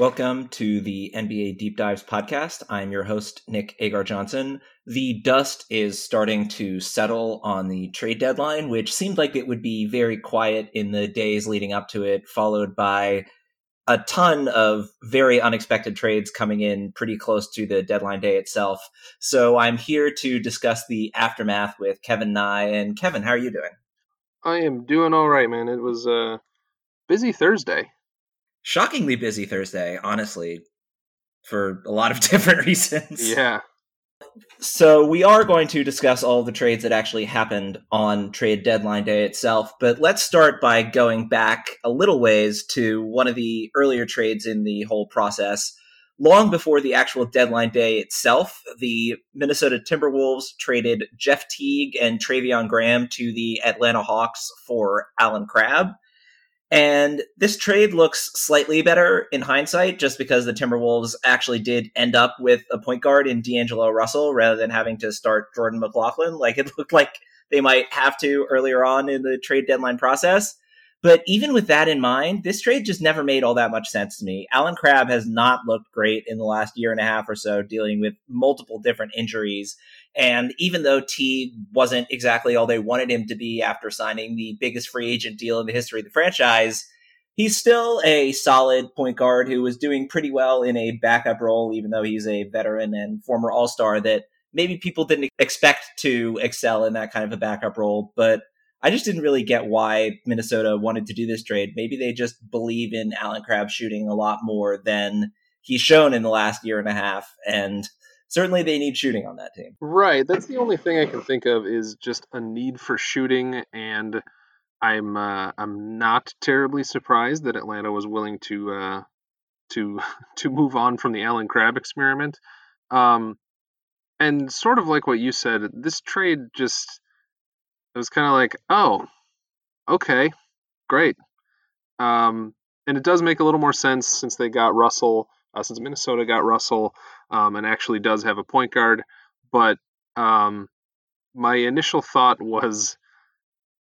Welcome to the NBA Deep Dives podcast. I'm your host, Nick Agar Johnson. The dust is starting to settle on the trade deadline, which seemed like it would be very quiet in the days leading up to it, followed by a ton of very unexpected trades coming in pretty close to the deadline day itself. So I'm here to discuss the aftermath with Kevin Nye. And Kevin, how are you doing? I am doing all right, man. It was a busy Thursday shockingly busy Thursday, honestly, for a lot of different reasons. Yeah. So we are going to discuss all the trades that actually happened on trade deadline day itself, but let's start by going back a little ways to one of the earlier trades in the whole process. Long before the actual deadline day itself, the Minnesota Timberwolves traded Jeff Teague and Treveon Graham to the Atlanta Hawks for Allen Crabbe. And this trade looks slightly better in hindsight, just because the Timberwolves actually did end up with a point guard in D'Angelo Russell rather than having to start Jordan McLaughlin, like it looked like they might have to earlier on in the trade deadline process. But even with that in mind, this trade just never made all that much sense to me. Allen Crabbe has not looked great in the last year and a half or so, dealing with multiple different injuries. And even though T wasn't exactly all they wanted him to be after signing the biggest free agent deal in the history of the franchise, he's still a solid point guard who was doing pretty well in a backup role, even though he's a veteran and former All Star that maybe people didn't expect to excel in that kind of a backup role. But I just didn't really get why Minnesota wanted to do this trade. Maybe they just believe in Allen Crabbe shooting a lot more than he's shown in the last year and a half. And certainly they need shooting on that team. Right. That's the only thing I can think of is just a need for shooting, and I'm uh, I'm not terribly surprised that Atlanta was willing to uh, to to move on from the Allen Crabbe experiment. Um, and sort of like what you said, this trade just it was kind of like, oh, okay, great. Um, and it does make a little more sense since they got Russell, uh, since Minnesota got Russell um, and actually does have a point guard. But um, my initial thought was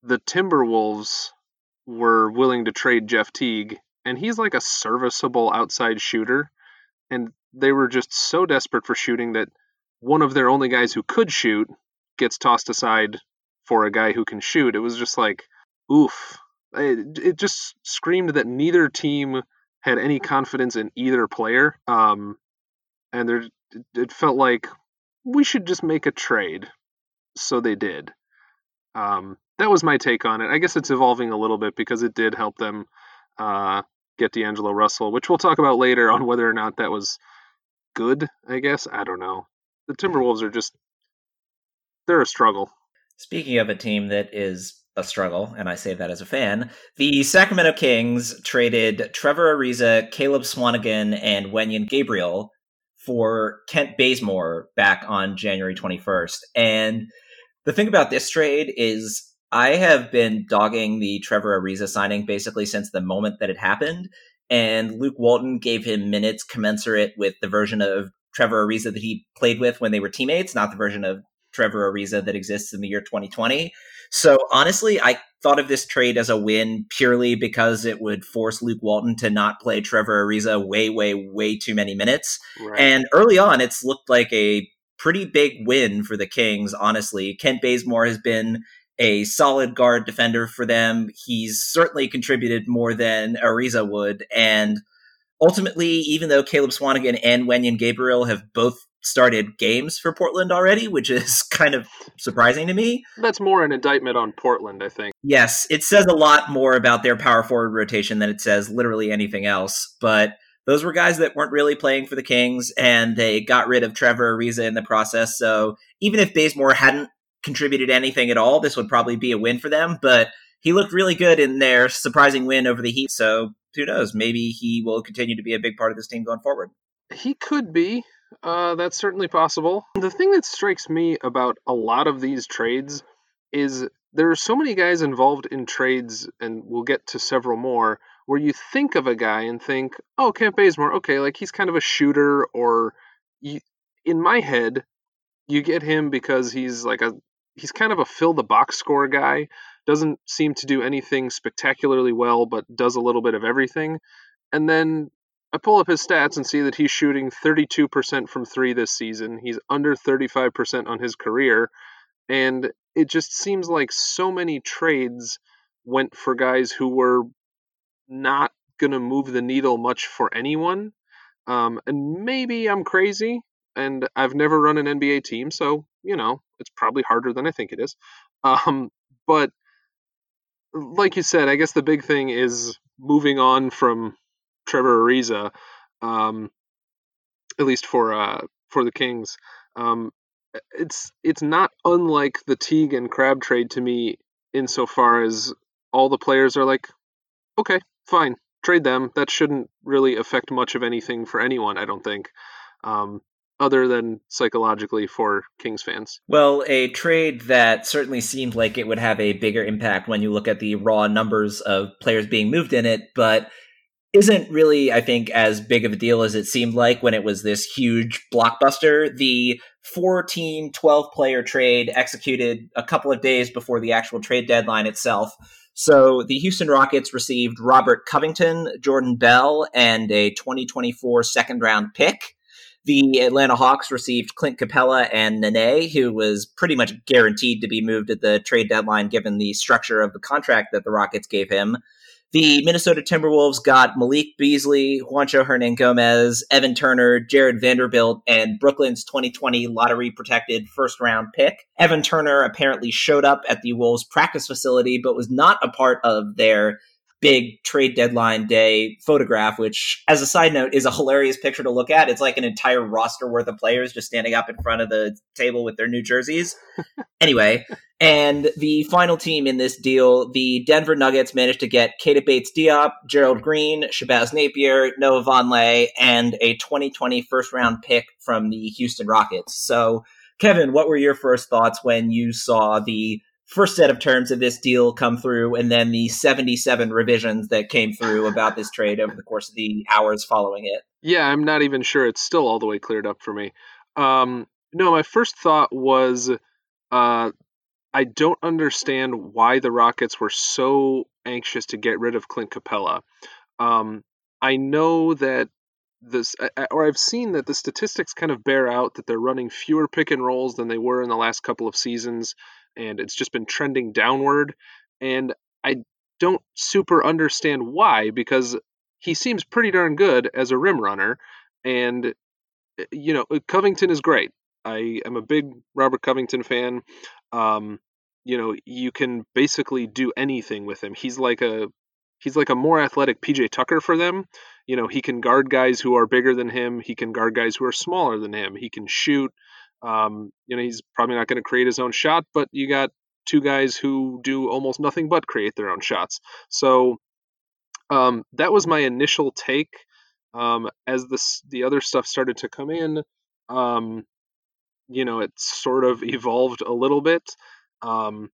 the Timberwolves were willing to trade Jeff Teague, and he's like a serviceable outside shooter. And they were just so desperate for shooting that one of their only guys who could shoot gets tossed aside for a guy who can shoot. It was just like, oof. It, it just screamed that neither team had any confidence in either player. Um, and there it felt like we should just make a trade. So they did. Um, that was my take on it. I guess it's evolving a little bit because it did help them uh, get D'Angelo Russell, which we'll talk about later on whether or not that was good. I guess I don't know. The Timberwolves are just they're a struggle. Speaking of a team that is a struggle, and I say that as a fan. The Sacramento Kings traded Trevor Ariza, Caleb Swanigan, and Wenyen Gabriel for Kent Bazemore back on January 21st. And the thing about this trade is I have been dogging the Trevor Ariza signing basically since the moment that it happened. And Luke Walton gave him minutes commensurate with the version of Trevor Ariza that he played with when they were teammates, not the version of Trevor Ariza that exists in the year 2020. So honestly, I thought of this trade as a win purely because it would force Luke Walton to not play Trevor Ariza way, way, way too many minutes. Right. And early on, it's looked like a pretty big win for the Kings, honestly. Kent Bazemore has been a solid guard defender for them. He's certainly contributed more than Ariza would. And ultimately, even though Caleb Swanigan and Wenyen Gabriel have both started games for Portland already, which is kind of surprising to me. That's more an indictment on Portland, I think. Yes, it says a lot more about their power forward rotation than it says literally anything else. But those were guys that weren't really playing for the Kings, and they got rid of Trevor Ariza in the process. So even if Bazemore hadn't contributed anything at all, this would probably be a win for them. But he looked really good in their surprising win over the Heat. So who knows? Maybe he will continue to be a big part of this team going forward. He could be. Uh, that's certainly possible. The thing that strikes me about a lot of these trades is there are so many guys involved in trades, and we'll get to several more, where you think of a guy and think, oh, Kent Bazemore, okay, like he's kind of a shooter, or you, in my head, you get him because he's like a he's kind of a fill the box score guy. Doesn't seem to do anything spectacularly well, but does a little bit of everything. And then I pull up his stats and see that he's shooting 32% from three this season. He's under 35% on his career. And it just seems like so many trades went for guys who were not going to move the needle much for anyone. Um, and maybe I'm crazy and I've never run an NBA team, so, you know, it's probably harder than I think it is. Um, but like you said, I guess the big thing is moving on from Trevor Ariza, um, at least for uh, for the Kings. Um, it's it's not unlike the Teague and Crabbe trade to me insofar as all the players are like, okay, fine, trade them. That shouldn't really affect much of anything for anyone, I don't think. Um, other than psychologically for Kings fans. Well, a trade that certainly seemed like it would have a bigger impact when you look at the raw numbers of players being moved in it, but isn't really, I think, as big of a deal as it seemed like when it was this huge blockbuster. The 14, 12 player trade executed a couple of days before the actual trade deadline itself. So the Houston Rockets received Robert Covington, Jordan Bell, and a 2024 second round pick. The Atlanta Hawks received Clint Capela and Nene, who was pretty much guaranteed to be moved at the trade deadline given the structure of the contract that the Rockets gave him. The Minnesota Timberwolves got Malik Beasley, Juancho Hernangomez, Evan Turner, Jarred Vanderbilt, and Brooklyn's 2020 lottery protected first round pick. Evan Turner apparently showed up at the Wolves practice facility, but was not a part of their big trade deadline day photograph, which, as a side note, is a hilarious picture to look at. It's like an entire roster worth of players just standing up in front of the table with their new jerseys. anyway, and the final team in this deal, the Denver Nuggets managed to get Keita Bates Diop, Gerald Green, Shabazz Napier, Noah Vonleh, and a 2020 first round pick from the Houston Rockets. So, Kevin, what were your first thoughts when you saw the first set of terms of this deal come through and then the 77 revisions that came through about this trade over the course of the hours following it. Yeah, I'm not even sure it's still all the way cleared up for me. Um, no, my first thought was uh, I don't understand why the Rockets were so anxious to get rid of Clint Capela Um, I know that this, or I've seen that the statistics kind of bear out that they're running fewer pick and rolls than they were in the last couple of seasons and it's just been trending downward. And I don't super understand why, because he seems pretty darn good as a rim runner. And, eh, you know, uh, Covington is great. I am a big Robert Covington fan. Um, you know, you can basically do anything with him. He's like a he's like a more athletic PJ Tucker for them. You know, he can guard guys who are bigger than him. He can guard guys who are smaller than him. He can shoot. Um, you know, he's probably not going to create his own shot, but you got two guys who do almost nothing but create their own shots. So um, that was my initial take. Um, as this the other stuff started to come in, um, you know, it sort of evolved a little bit. Um,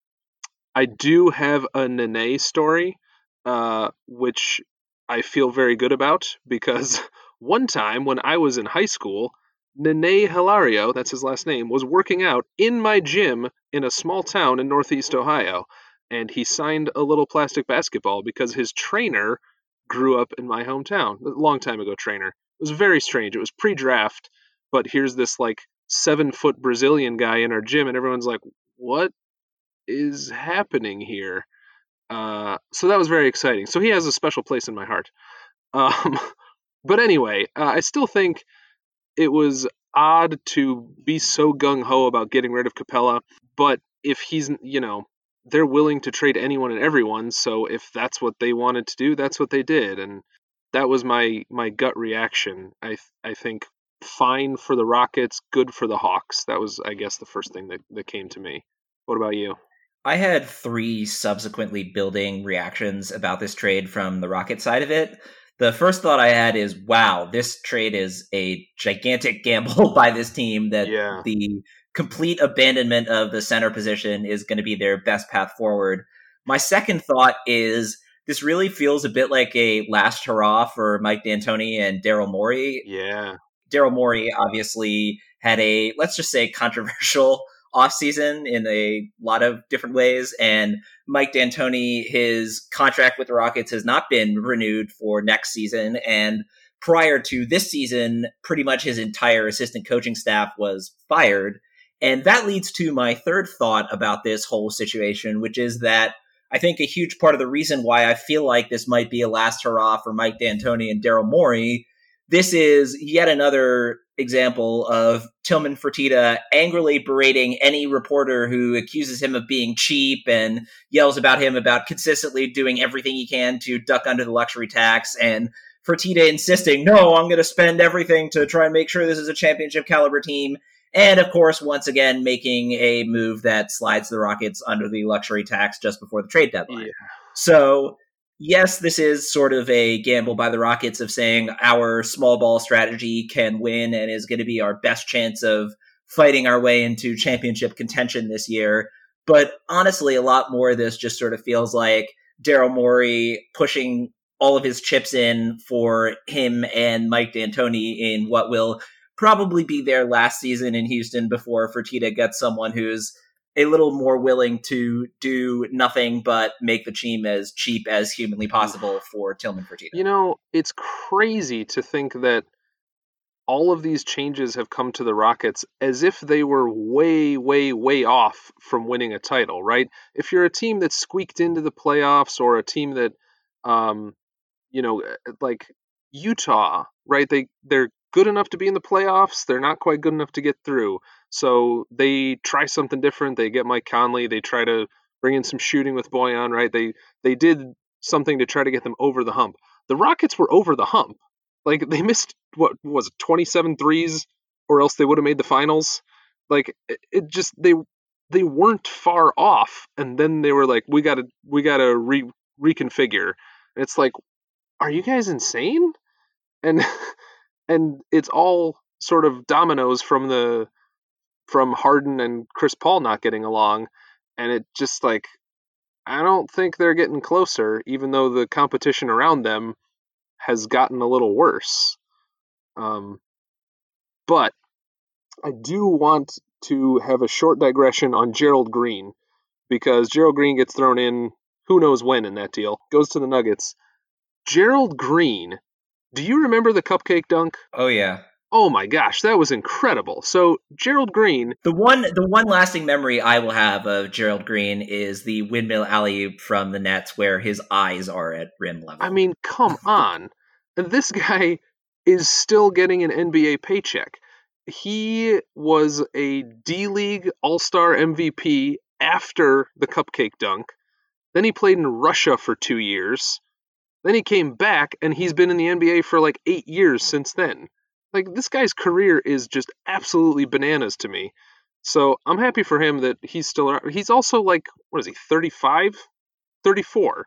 I do have a Nene story, uh, which I feel very good about because one time when I was in high school, Nene Hilario, that's his last name, was working out in my gym in a small town in Northeast Ohio. And he signed a little plastic basketball because his trainer grew up in my hometown. A long time ago, trainer. It was very strange. It was pre draft, but here's this like seven foot Brazilian guy in our gym, and everyone's like, what is happening here? Uh, so that was very exciting. So he has a special place in my heart. Um, but anyway, uh, I still think it was odd to be so gung ho about getting rid of Capela, but if he's, you know, they're willing to trade anyone and everyone, so if that's what they wanted to do, that's what they did, and that was my my gut reaction. I I think fine for the Rockets, good for the Hawks. That was, I guess, the first thing that, that came to me. What about you? I had three subsequently building reactions about this trade from the Rocket side of it the first thought I had is, wow, this trade is a gigantic gamble by this team that yeah. the complete abandonment of the center position is going to be their best path forward. My second thought is this really feels a bit like a last hurrah for Mike D'Antoni and Daryl Morey. Yeah. Daryl Morey obviously had a, let's just say, controversial offseason in a lot of different ways. And Mike D'Antoni, his contract with the Rockets has not been renewed for next season. And prior to this season, pretty much his entire assistant coaching staff was fired. And that leads to my third thought about this whole situation, which is that I think a huge part of the reason why I feel like this might be a last hurrah for Mike D'Antoni and Daryl Morey. This is yet another example of Tillman Fertitta angrily berating any reporter who accuses him of being cheap and yells about him about consistently doing everything he can to duck under the luxury tax and Fertitta insisting, no, I'm going to spend everything to try and make sure this is a championship caliber team. And of course, once again, making a move that slides the Rockets under the luxury tax just before the trade deadline. Yeah. So, yes, this is sort of a gamble by the Rockets of saying our small ball strategy can win and is going to be our best chance of fighting our way into championship contention this year. But honestly, a lot more of this just sort of feels like Daryl Morey pushing all of his chips in for him and Mike D'Antoni in what will probably be their last season in Houston before Fertitta gets someone who's a little more willing to do nothing but make the team as cheap as humanly possible for Tillman Fertitta. You know, it's crazy to think that all of these changes have come to the Rockets as if they were way, way, way off from winning a title, right? If you're a team that squeaked into the playoffs or a team that, um, you know, like Utah, right? They they're good enough to be in the playoffs. They're not quite good enough to get through. So they try something different. They get Mike Conley. They try to bring in some shooting with Bojan, right? They they did something to try to get them over the hump. The Rockets were over the hump. Like they missed what was it, 27 threes or else they would have made the finals. Like it, it just they they weren't far off and then they were like we got to we got to re, reconfigure. And it's like are you guys insane? And and it's all sort of dominoes from the from Harden and Chris Paul not getting along, and it just like I don't think they're getting closer, even though the competition around them has gotten a little worse. Um, but I do want to have a short digression on Gerald Green because Gerald Green gets thrown in who knows when in that deal, goes to the Nuggets. Gerald Green do you remember the cupcake dunk? Oh yeah. Oh my gosh, that was incredible. So Gerald Green, the one the one lasting memory I will have of Gerald Green is the windmill alley from the Nets where his eyes are at rim level. I mean, come on. this guy is still getting an NBA paycheck. He was a D League All-Star MVP after the cupcake dunk. Then he played in Russia for 2 years. Then he came back and he's been in the NBA for like eight years since then. Like this guy's career is just absolutely bananas to me. So I'm happy for him that he's still around. He's also like, what is he, 35? 34.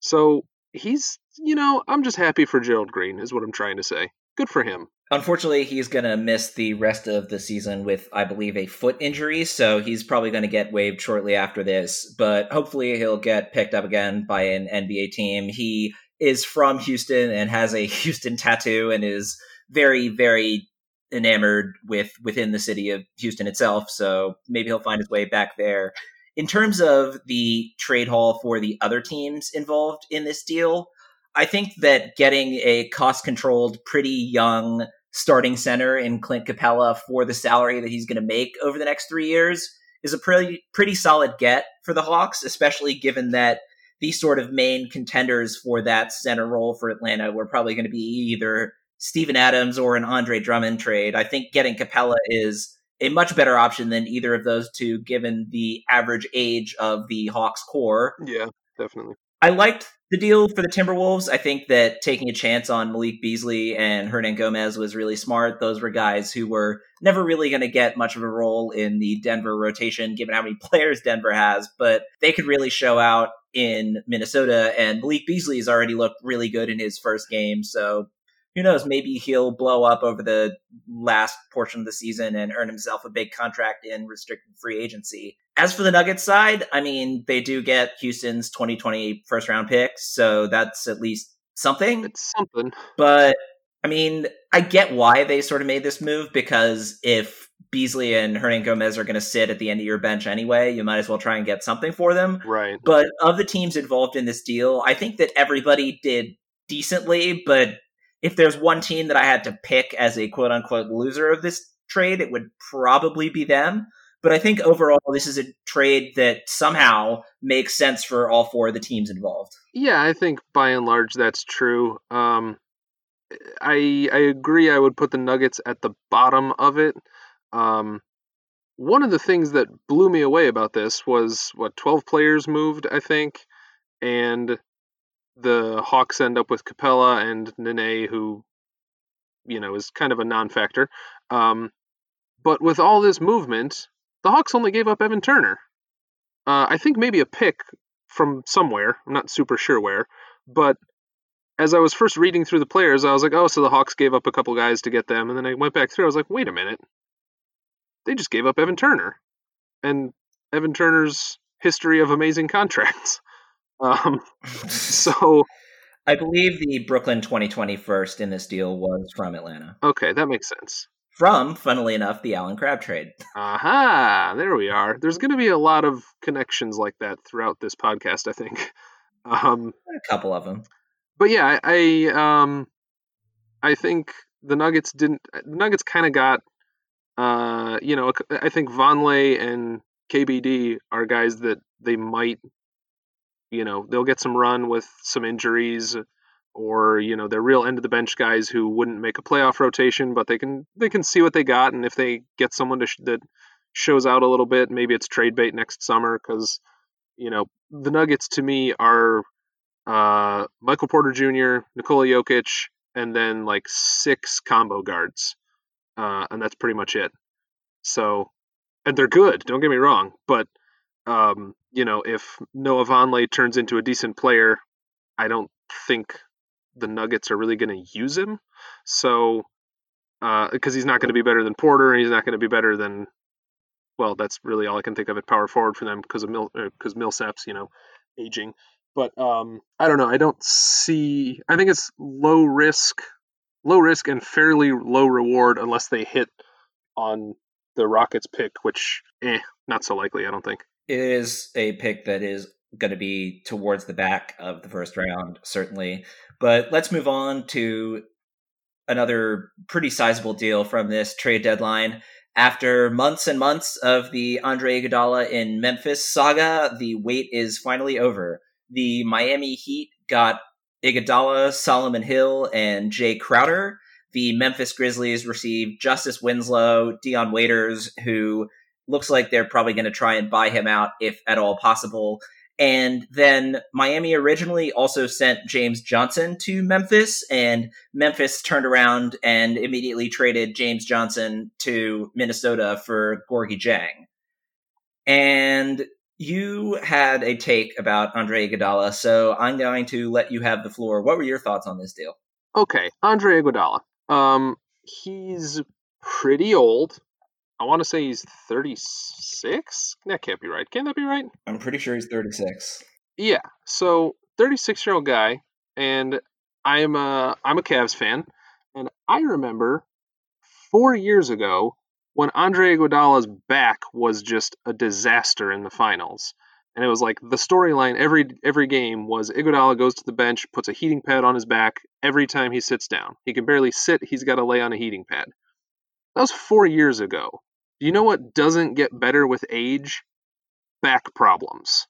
So he's, you know, I'm just happy for Gerald Green, is what I'm trying to say. Good for him. Unfortunately, he's going to miss the rest of the season with, I believe, a foot injury. So he's probably going to get waived shortly after this. But hopefully, he'll get picked up again by an NBA team. He is from Houston and has a Houston tattoo and is very, very enamored with within the city of Houston itself. So maybe he'll find his way back there. In terms of the trade haul for the other teams involved in this deal, I think that getting a cost controlled, pretty young starting center in Clint Capela for the salary that he's going to make over the next three years is a pretty pretty solid get for the Hawks, especially given that the sort of main contenders for that center role for Atlanta were probably going to be either Steven Adams or an Andre Drummond trade. I think getting Capela is a much better option than either of those two, given the average age of the Hawks core. Yeah, definitely. I liked the deal for the Timberwolves. I think that taking a chance on Malik Beasley and Hernangomez was really smart. Those were guys who were never really going to get much of a role in the Denver rotation, given how many players Denver has, but they could really show out in Minnesota, and Malik Beasley's already looked really good in his first game. So who knows? Maybe he'll blow up over the last portion of the season and earn himself a big contract in restricted free agency. As for the Nuggets side, I mean, they do get Houston's 2020 first round pick, so that's at least something. It's something. But I mean, I get why they sort of made this move because if Beasley and Hernangomez are going to sit at the end of your bench anyway. You might as well try and get something for them. Right. But of the teams involved in this deal, I think that everybody did decently, but if there's one team that I had to pick as a quote unquote loser of this trade, it would probably be them. But I think overall, this is a trade that somehow makes sense for all four of the teams involved. Yeah, I think by and large that's true. Um, I I agree. I would put the Nuggets at the bottom of it. Um, one of the things that blew me away about this was what 12 players moved, I think, and the Hawks end up with Capela and Nene, who you know is kind of a non-factor. Um, but with all this movement, the Hawks only gave up Evan Turner. Uh, I think maybe a pick from somewhere. I'm not super sure where, but as I was first reading through the players, I was like, oh, so the Hawks gave up a couple guys to get them, and then I went back through. I was like, wait a minute, they just gave up Evan Turner, and Evan Turner's history of amazing contracts. Um, so I believe the Brooklyn 2020 first in this deal was from Atlanta. Okay, that makes sense. From, funnily enough, the Allen Crabbe trade. Aha, there we are. There's going to be a lot of connections like that throughout this podcast, I think. Um, a couple of them. But yeah, I, I um, I think the Nuggets didn't. The Nuggets kind of got, uh, you know, I think Vonleh and KBD are guys that they might you know they'll get some run with some injuries or you know they're real end of the bench guys who wouldn't make a playoff rotation but they can they can see what they got and if they get someone to sh- that shows out a little bit maybe it's trade bait next summer because you know the nuggets to me are uh, michael porter jr nikola jokic and then like six combo guards uh, and that's pretty much it. So and they're good don't get me wrong but um, you know, if Noah Vonleh turns into a decent player, I don't think the Nuggets are really going to use him. So, because uh, he's not going to be better than Porter, and he's not going to be better than, well, that's really all I can think of at power forward for them because of Mil because Millsap's you know aging. But um, I don't know. I don't see. I think it's low risk, low risk and fairly low reward unless they hit on the Rockets pick, which eh, not so likely. I don't think is a pick that is going to be towards the back of the first round, certainly. But let's move on to another pretty sizable deal from this trade deadline. After months and months of the Andre Iguodala in Memphis saga, the wait is finally over. The Miami Heat got Iguodala, Solomon Hill, and Jae Crowder. The Memphis Grizzlies received Justice Winslow, Dion Waiters, who looks like they're probably going to try and buy him out if at all possible. And then Miami originally also sent James Johnson to Memphis, and Memphis turned around and immediately traded James Johnson to Minnesota for Gorgui Dieng. And you had a take about Andre Iguodala, so I'm going to let you have the floor. What were your thoughts on this deal? Okay, Andre Iguodala. Um, he's pretty old. I want to say he's 36. That can't be right. Can that be right? I'm pretty sure he's 36. Yeah. So 36 year old guy, and I'm a I'm a Cavs fan, and I remember four years ago when Andre Iguodala's back was just a disaster in the finals. And it was like the storyline every every game was Iguodala goes to the bench, puts a heating pad on his back every time he sits down. He can barely sit; he's got to lay on a heating pad. That was four years ago. You know what doesn't get better with age? Back problems.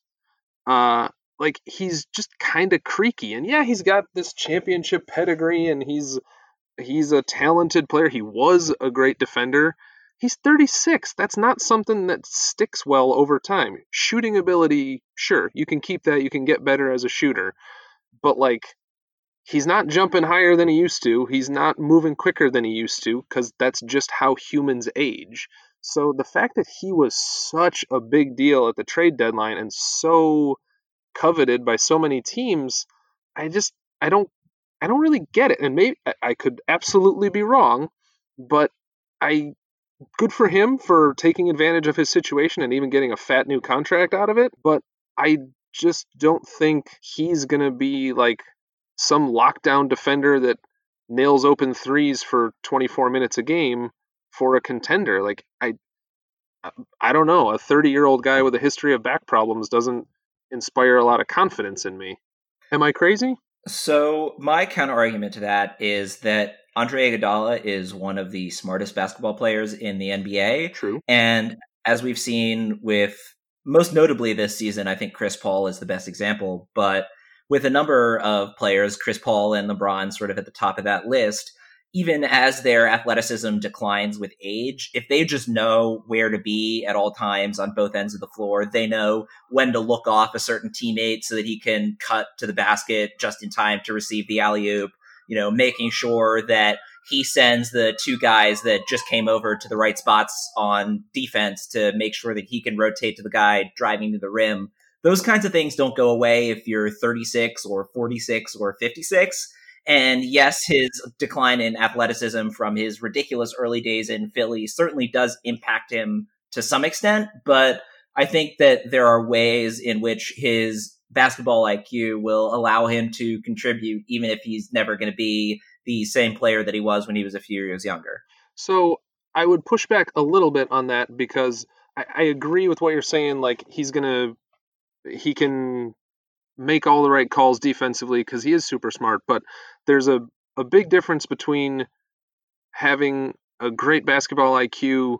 Uh, like he's just kind of creaky, and yeah, he's got this championship pedigree, and he's he's a talented player. He was a great defender. He's 36. That's not something that sticks well over time. Shooting ability, sure, you can keep that. You can get better as a shooter, but like he's not jumping higher than he used to. He's not moving quicker than he used to because that's just how humans age. So the fact that he was such a big deal at the trade deadline and so coveted by so many teams, I just I don't I don't really get it. And maybe I could absolutely be wrong, but I good for him for taking advantage of his situation and even getting a fat new contract out of it, but I just don't think he's going to be like some lockdown defender that nails open threes for 24 minutes a game for a contender. Like I, uh, I don't know. A 30 year old guy with a history of back problems doesn't inspire a lot of confidence in me. Am I crazy? So my counter argument to that is that Andre Iguodala is one of the smartest basketball players in the NBA. True. And as we've seen with most notably this season, I think Chris Paul is the best example, but with a number of players, Chris Paul and LeBron sort of at the top of that list, even as their athleticism declines with age, if they just know where to be at all times on both ends of the floor, they know when to look off a certain teammate so that he can cut to the basket just in time to receive the alley oop, you know, making sure that he sends the two guys that just came over to the right spots on defense to make sure that he can rotate to the guy driving to the rim. Those kinds of things don't go away if you're 36 or 46 or 56 and yes, his decline in athleticism from his ridiculous early days in Philly certainly does impact him to some extent, but I think that there are ways in which his basketball IQ will allow him to contribute, even if he's never going to be the same player that he was when he was a few years younger. So I would push back a little bit on that because I, I agree with what you're saying. Like he's gonna, he can make all the right calls defensively because he is super smart. But there's a, a big difference between having a great basketball IQ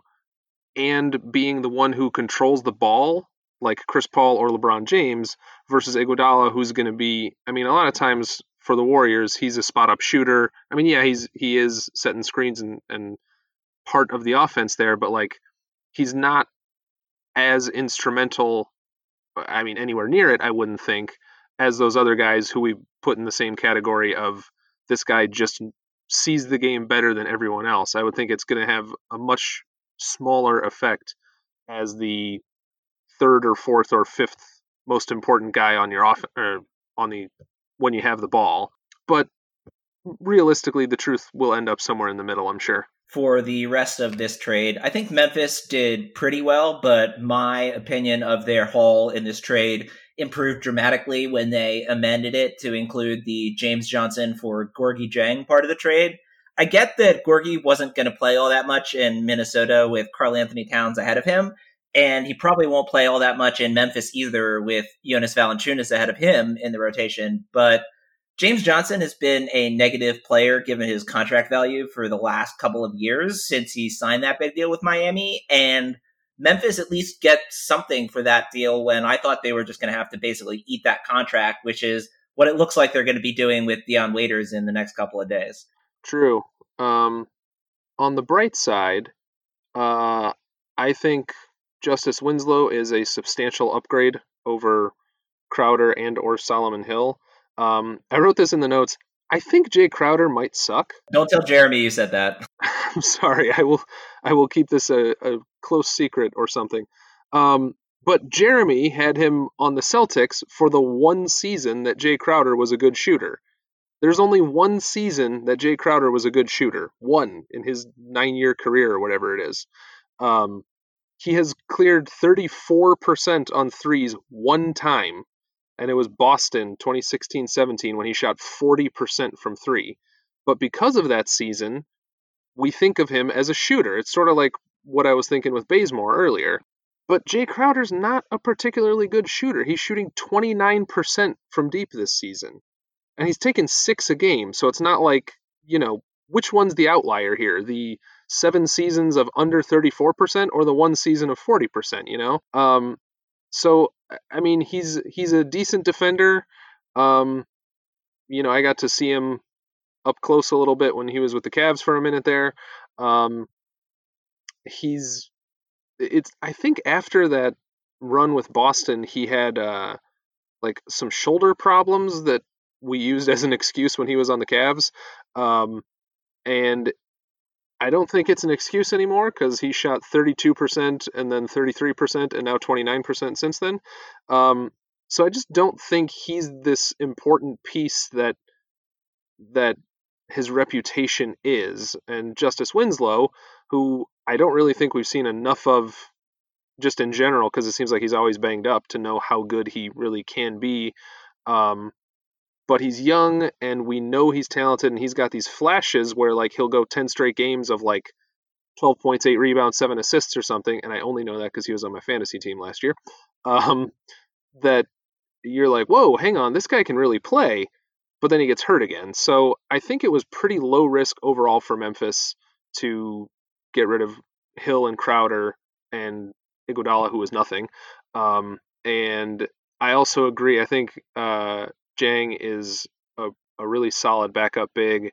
and being the one who controls the ball, like Chris Paul or LeBron James, versus Iguodala, who's going to be. I mean, a lot of times for the Warriors, he's a spot up shooter. I mean, yeah, he's he is setting screens and and part of the offense there, but like he's not as instrumental. Uh, I mean, anywhere near it, I wouldn't think, as those other guys who we put in the same category of this guy just sees the game better than everyone else. I would think it's going to have a much smaller effect as the third or fourth or fifth most important guy on your off or on the when you have the ball. But realistically, the truth will end up somewhere in the middle, I'm sure. For the rest of this trade, I think Memphis did pretty well, but my opinion of their haul in this trade improved dramatically when they amended it to include the James Johnson for Gorgui Dieng part of the trade. I get that Gorgui wasn't going to play all that much in Minnesota with Karl-Anthony Towns ahead of him, and he probably won't play all that much in Memphis either with Jonas Valanciunas ahead of him in the rotation. But James Johnson has been a negative player given his contract value for the last couple of years since he signed that big deal with Miami, and Memphis at least get something for that deal when I thought they were just going to have to basically eat that contract, which is what it looks like they're going to be doing with Dion Waiters in the next couple of days. True. Um, on the bright side, uh, I think Justice Winslow is a substantial upgrade over Crowder and or Solomon Hill. Um, I wrote this in the notes. I think Jae Crowder might suck. Don't tell Jeremy you said that. I'm sorry. I will. I will keep this a, a close secret or something. Um, but Jeremy had him on the Celtics for the one season that Jae Crowder was a good shooter. There's only one season that Jae Crowder was a good shooter, one in his nine-year career or whatever it is. Um, he has cleared 34% on threes one time and it was Boston 2016 17 when he shot 40% from three. But because of that season, we think of him as a shooter. It's sort of like what I was thinking with Bazemore earlier. But Jae Crowder's not a particularly good shooter. He's shooting 29% from deep this season. And he's taken six a game, so it's not like, you know, which one's the outlier here? The seven seasons of under 34% or the one season of 40%, you know? Um, so I mean, he's he's a decent defender. Um, you know, I got to see him up close a little bit when he was with the Cavs for a minute there. Um, he's it's I think after that run with Boston, he had uh, like some shoulder problems that we used as an excuse when he was on the Cavs. Um, and I don't think it's an excuse anymore because he shot 32% and then 33% and now 29% since then. Um, so I just don't think he's this important piece that that his reputation is. And Justice Winslow, who I don't really think we've seen enough of just in general because it seems like he's always banged up to know how good he really can be. Um, but he's young and we know he's talented and he's got these flashes where like he'll go 10 straight games of like 12 points, 8 rebounds, 7 assists or something and I only know that cuz he was on my fantasy team last year. Um, that you're like, "Whoa, hang on, this guy can really play." but then he gets hurt again. So I think it was pretty low risk overall for Memphis to get rid of Hill and Crowder and Iguodala, who was nothing. Um, and I also agree. I think uh, Dieng is a, a really solid backup big,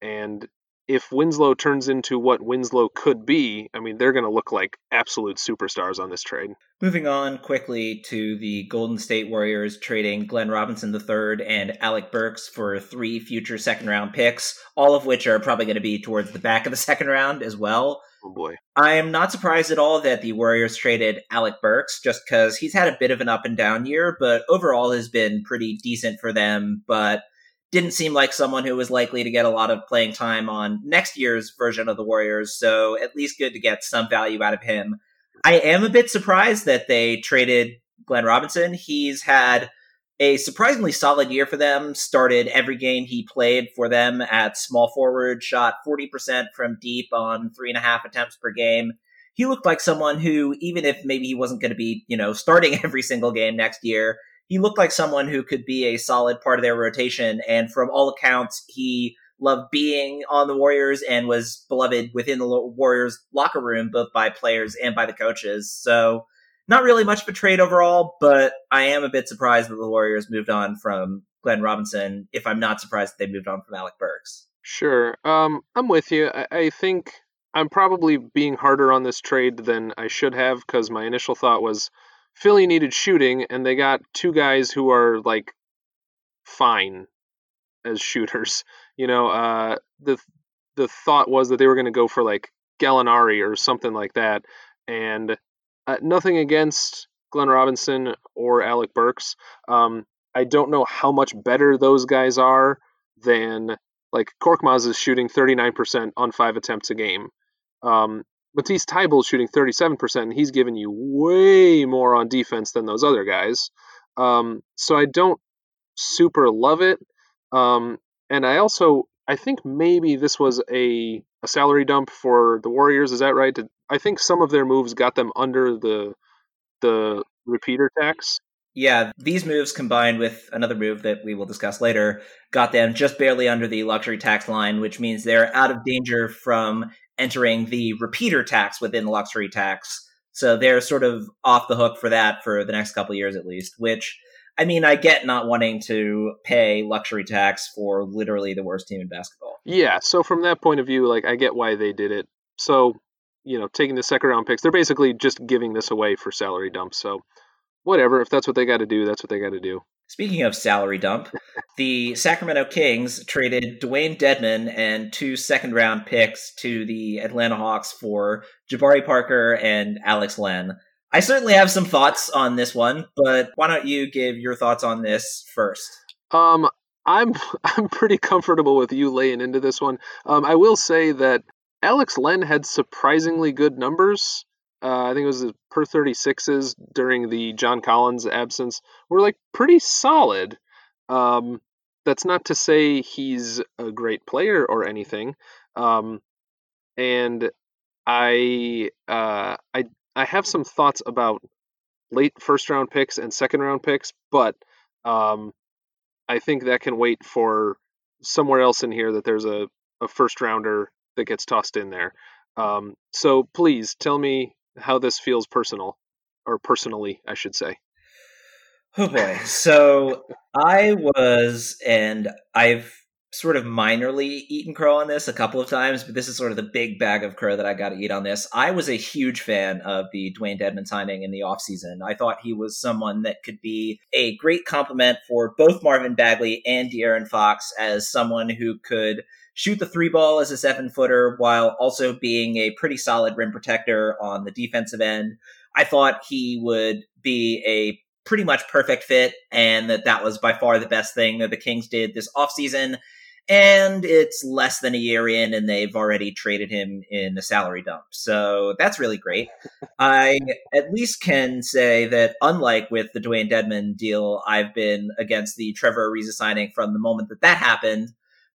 and if Winslow turns into what Winslow could be, I mean, they're going to look like absolute superstars on this trade. Moving on quickly to the Golden State Warriors trading Glenn Robinson III and Alec Burks for three future second round picks, all of which are probably going to be towards the back of the second round as well. Oh boy. I am not surprised at all that the Warriors traded Alec Burks just because he's had a bit of an up and down year, but overall has been pretty decent for them. But didn't seem like someone who was likely to get a lot of playing time on next year's version of the Warriors, so at least good to get some value out of him. I am a bit surprised that they traded Glenn Robinson. He's had a surprisingly solid year for them, started every game he played for them at small forward, shot 40% from deep on three and a half attempts per game. He looked like someone who, even if maybe he wasn't going to be, you know, starting every single game next year, he looked like someone who could be a solid part of their rotation. And from all accounts, he loved being on the Warriors and was beloved within the Warriors locker room, both by players and by the coaches. So not really much trade overall, but I am a bit surprised that the Warriors moved on from Glenn Robinson. If I'm not surprised that they moved on from Alec Burks. Sure. Um, I'm with you. I, I think I'm probably being harder on this trade than I should have because my initial thought was Philly needed shooting, and they got two guys who are like fine as shooters. You know, uh, the the thought was that they were going to go for like Gallinari or something like that, and uh, nothing against Glenn Robinson or Alec Burks. Um, I don't know how much better those guys are than like Korkmaz is shooting 39% on five attempts a game. Um, Matisse Thybulle shooting 37%, and he's given you way more on defense than those other guys. Um, so I don't super love it. Um, and I also I think maybe this was a, a salary dump for the Warriors. Is that right? Did, I think some of their moves got them under the the repeater tax. Yeah, these moves combined with another move that we will discuss later got them just barely under the luxury tax line, which means they're out of danger from entering the repeater tax within the luxury tax. So they're sort of off the hook for that for the next couple years at least, which I mean, I get not wanting to pay luxury tax for literally the worst team in basketball. Yeah, so from that point of view, like I get why they did it. So, you know, taking the second round picks, they're basically just giving this away for salary dumps. So, whatever, if that's what they got to do, that's what they got to do. Speaking of salary dump, the Sacramento Kings traded Dewayne Dedmon and two second round picks to the Atlanta Hawks for Jabari Parker and Alex Len. I certainly have some thoughts on this one, but why don't you give your thoughts on this first? Um, I'm I'm pretty comfortable with you laying into this one. Um, I will say that Alex Len had surprisingly good numbers uh, I think it was per 36s during the John Collins absence, We were like pretty solid. Um, that's not to say he's a great player or anything. Um, and I, uh, I, I have some thoughts about late first round picks and second round picks, but um, I think that can wait for somewhere else in here that there's a, a first rounder that gets tossed in there. Um, so please tell me how this feels personal, or personally, I should say. Oh boy. So I was, and I've sort of minorly eaten crow on this a couple of times, but this is sort of the big bag of crow that I got to eat on this. I was a huge fan of the Dewayne Dedmon signing in the offseason. I thought he was someone that could be a great complement for both Marvin Bagley and De'Aaron Fox as someone who could – shoot the three ball as a seven footer while also being a pretty solid rim protector on the defensive end. I thought he would be a pretty much perfect fit and that that was by far the best thing that the Kings did this offseason. And it's less than a year in, and they've already traded him in a salary dump. So that's really great. I at least can say that, unlike with the Dewayne Dedmon deal, I've been against the Trevor Ariza signing from the moment that that happened.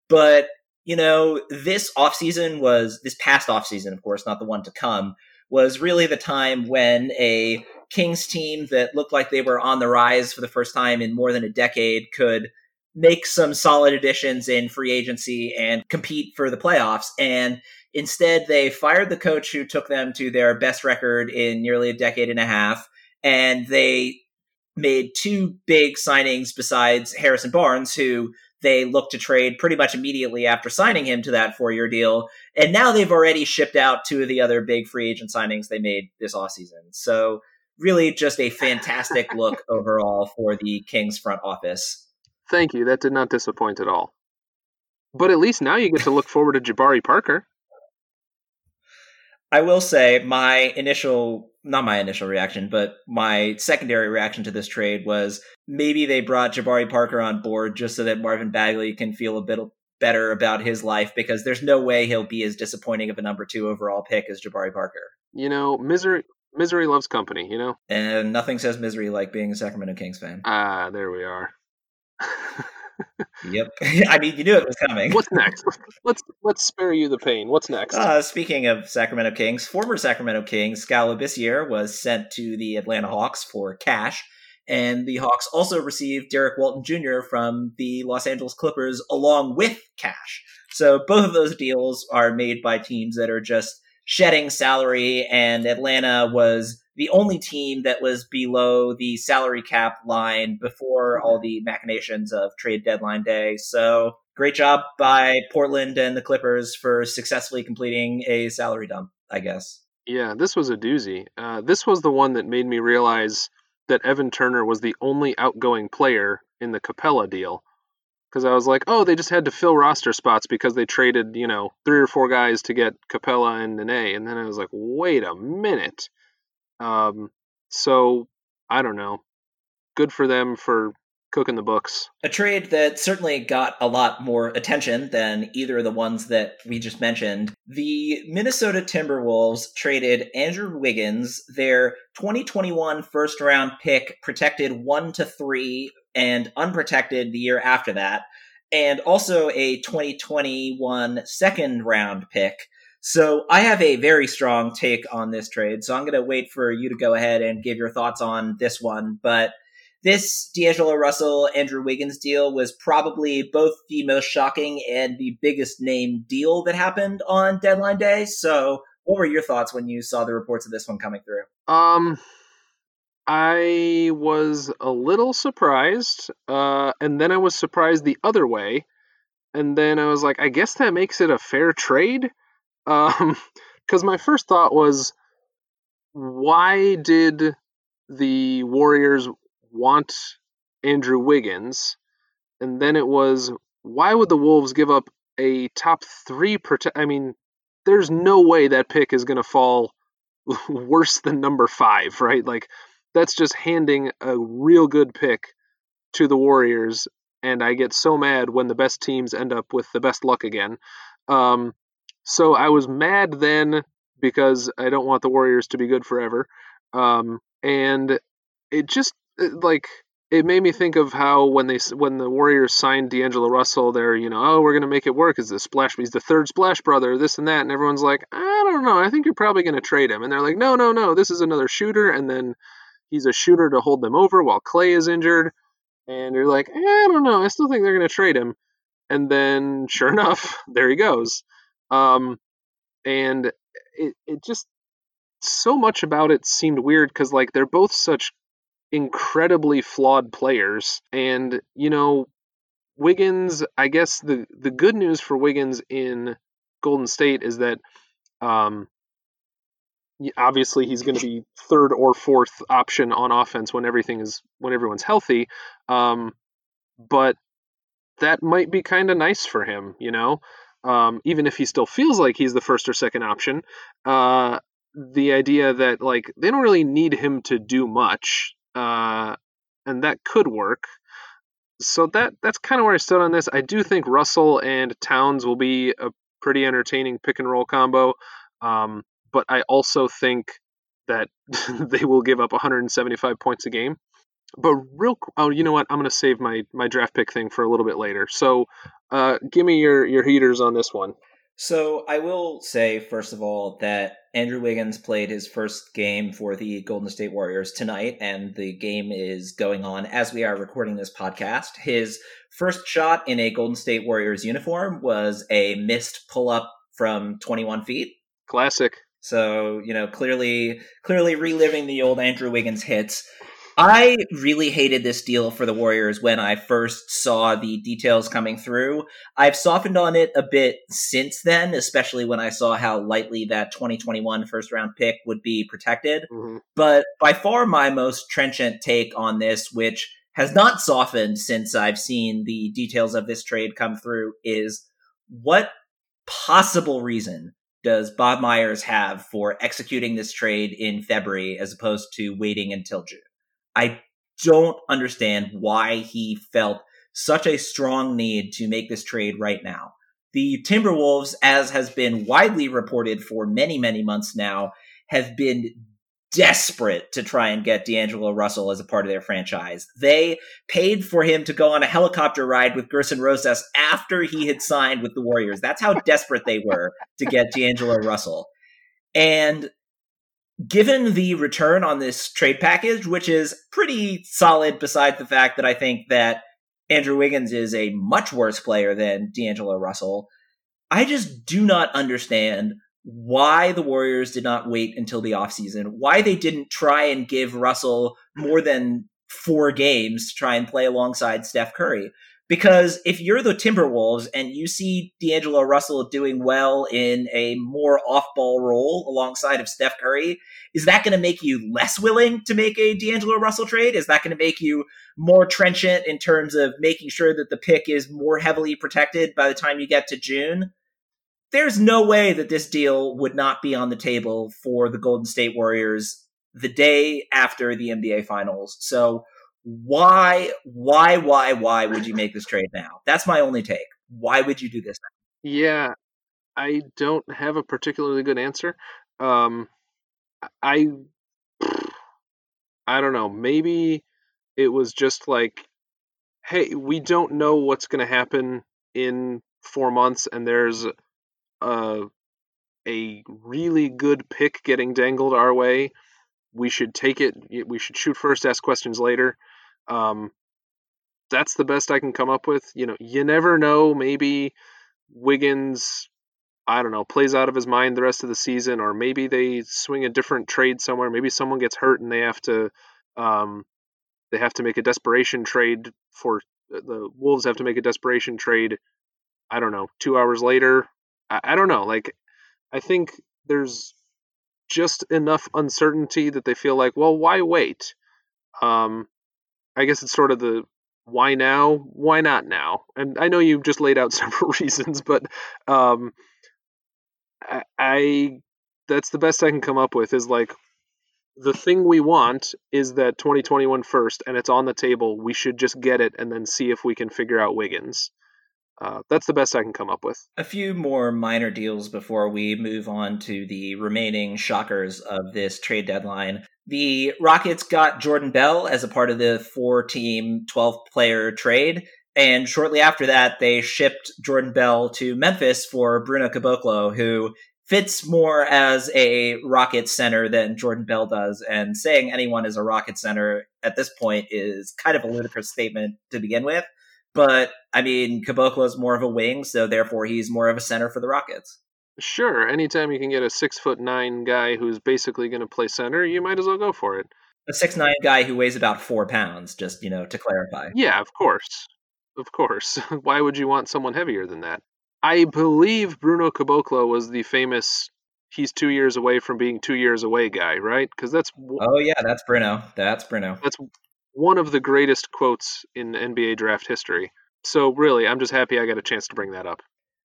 But you know, this offseason was this past offseason, of course, not the one to come, was really the time when a Kings team that looked like they were on the rise for the first time in more than a decade could make some solid additions in free agency and compete for the playoffs. And instead, they fired the coach who took them to their best record in nearly a decade and a half. And they made two big signings besides Harrison Barnes, who they looked to trade pretty much immediately after signing him to that four year deal. And now they've already shipped out two of the other big free agent signings they made this offseason. So, really, just a fantastic look overall for the Kings front office. Thank you. That did not disappoint at all. But at least now you get to look forward to Jabari Parker. I will say my initial, not my initial reaction, but my secondary reaction to this trade was maybe they brought Jabari Parker on board just so that Marvin Bagley can feel a bit better about his life because there's no way he'll be as disappointing of a number two overall pick as Jabari Parker. You know, misery misery loves company, you know? And nothing says misery like being a Sacramento Kings fan. Ah, there we are yep. I mean, you knew it was coming. What's next? Let's let's spare you the pain. What's next? Uh, speaking of Sacramento Kings, former Sacramento Kings Skal Labissiere was sent to the Atlanta Hawks for cash, and the Hawks also received Derrick Walton Jr. from the Los Angeles Clippers along with cash. So both of those deals are made by teams that are just shedding salary, and Atlanta was the only team that was below the salary cap line before all the machinations of trade deadline day. So great job by Portland and the Clippers for successfully completing a salary dump, I guess. Yeah, this was a doozy. Uh, this was the one that made me realize that Evan Turner was the only outgoing player in the Capela deal. Because I was like, oh, they just had to fill roster spots because they traded, you know, three or four guys to get Capela and Nene. And then I was like, wait a minute um, so I don't know. Good for them for cooking the books. A trade that certainly got a lot more attention than either of the ones that we just mentioned. The Minnesota Timberwolves traded Andrew Wiggins, their 2021 first round pick, protected 1 to 3 and unprotected the year after that, and also a 2021 second round pick so I have a very strong take on this trade. So I'm going to wait for you to go ahead and give your thoughts on this one. But this D'Angelo Russell Andrew Wiggins deal was probably both the most shocking and the biggest name deal that happened on deadline day. So what were your thoughts when you saw the reports of this one coming through? Um I was a little surprised, uh, and then I was surprised the other way. And then I was like, I guess that makes it a fair trade. Um, because my first thought was, why did the Warriors want Andrew Wiggins? And then it was, why would the Wolves give up a top three protect? I mean, there's no way that pick is going to fall worse than number five, right? Like, that's just handing a real good pick to the Warriors. And I get so mad when the best teams end up with the best luck again. Um, so I was mad then because I don't want the Warriors to be good forever. Um, and it just like it made me think of how when they when the Warriors signed D'Angelo Russell, they're you know oh we're gonna make it work. Is the splash? He's the third splash brother. This and that, and everyone's like I don't know. I think you're probably gonna trade him. And they're like no no no. This is another shooter, and then he's a shooter to hold them over while Clay is injured. And you're like I don't know. I still think they're gonna trade him. And then sure enough, there he goes. Um, and it, it just so much about it seemed weird because like they're both such incredibly flawed players and you know Wiggins I guess the the good news for Wiggins in Golden State is that um obviously he's going to be third or fourth option on offense when everything is when everyone's healthy um but that might be kind of nice for him you know um, even if he still feels like he's the first or second option, uh, the idea that like they don't really need him to do much, uh, and that could work. So that that's kind of where I stood on this. I do think Russell and Towns will be a pretty entertaining pick and roll combo, um, but I also think that they will give up 175 points a game. But real, oh, you know what? I'm going to save my my draft pick thing for a little bit later. So, uh, give me your your heaters on this one. So I will say, first of all, that Andrew Wiggins played his first game for the Golden State Warriors tonight, and the game is going on as we are recording this podcast. His first shot in a Golden State Warriors uniform was a missed pull up from 21 feet. Classic. So, you know, clearly clearly reliving the old Andrew Wiggins hits. I really hated this deal for the Warriors when I first saw the details coming through. I've softened on it a bit since then, especially when I saw how lightly that 2021 first round pick would be protected. Mm-hmm. But by far my most trenchant take on this, which has not softened since I've seen the details of this trade come through, is what possible reason does Bob Myers have for executing this trade in February as opposed to waiting until June? I don't understand why he felt such a strong need to make this trade right now. The Timberwolves, as has been widely reported for many, many months now, have been desperate to try and get D'Angelo Russell as a part of their franchise. They paid for him to go on a helicopter ride with Gerson Rosas after he had signed with the Warriors. That's how desperate they were to get D'Angelo Russell. And given the return on this trade package, which is pretty solid, besides the fact that I think that Andrew Wiggins is a much worse player than D'Angelo Russell, I just do not understand why the Warriors did not wait until the offseason, why they didn't try and give Russell more than four games to try and play alongside Steph Curry. Because if you're the Timberwolves and you see D'Angelo Russell doing well in a more off ball role alongside of Steph Curry, is that going to make you less willing to make a D'Angelo Russell trade? Is that going to make you more trenchant in terms of making sure that the pick is more heavily protected by the time you get to June? There's no way that this deal would not be on the table for the Golden State Warriors the day after the NBA Finals. So, why, why, why, why would you make this trade now? That's my only take. Why would you do this now? Yeah, I don't have a particularly good answer. Um, I, I don't know. Maybe it was just like, hey, we don't know what's going to happen in four months, and there's a a really good pick getting dangled our way. We should take it. We should shoot first, ask questions later. Um, that's the best I can come up with. You know, you never know. Maybe Wiggins, I don't know, plays out of his mind the rest of the season, or maybe they swing a different trade somewhere. Maybe someone gets hurt and they have to, um, they have to make a desperation trade for the Wolves have to make a desperation trade. I don't know, two hours later. I, I don't know. Like, I think there's just enough uncertainty that they feel like, well, why wait? Um, I guess it's sort of the why now? Why not now? And I know you've just laid out several reasons, but um, I, I that's the best I can come up with is like the thing we want is that 2021 first, and it's on the table. We should just get it and then see if we can figure out Wiggins. Uh, that's the best I can come up with. A few more minor deals before we move on to the remaining shockers of this trade deadline. The Rockets got Jordan Bell as a part of the four team, 12 player trade. And shortly after that, they shipped Jordan Bell to Memphis for Bruno Caboclo, who fits more as a Rocket center than Jordan Bell does. And saying anyone is a Rocket center at this point is kind of a ludicrous statement to begin with. But I mean, Caboclo is more of a wing, so therefore he's more of a center for the Rockets. Sure, anytime you can get a six foot nine guy who's basically going to play center, you might as well go for it. A six nine guy who weighs about four pounds, just you know, to clarify. Yeah, of course, of course. Why would you want someone heavier than that? I believe Bruno Caboclo was the famous "he's two years away from being two years away" guy, right? Because that's oh yeah, that's Bruno. That's Bruno. That's one of the greatest quotes in NBA draft history. So really, I'm just happy I got a chance to bring that up.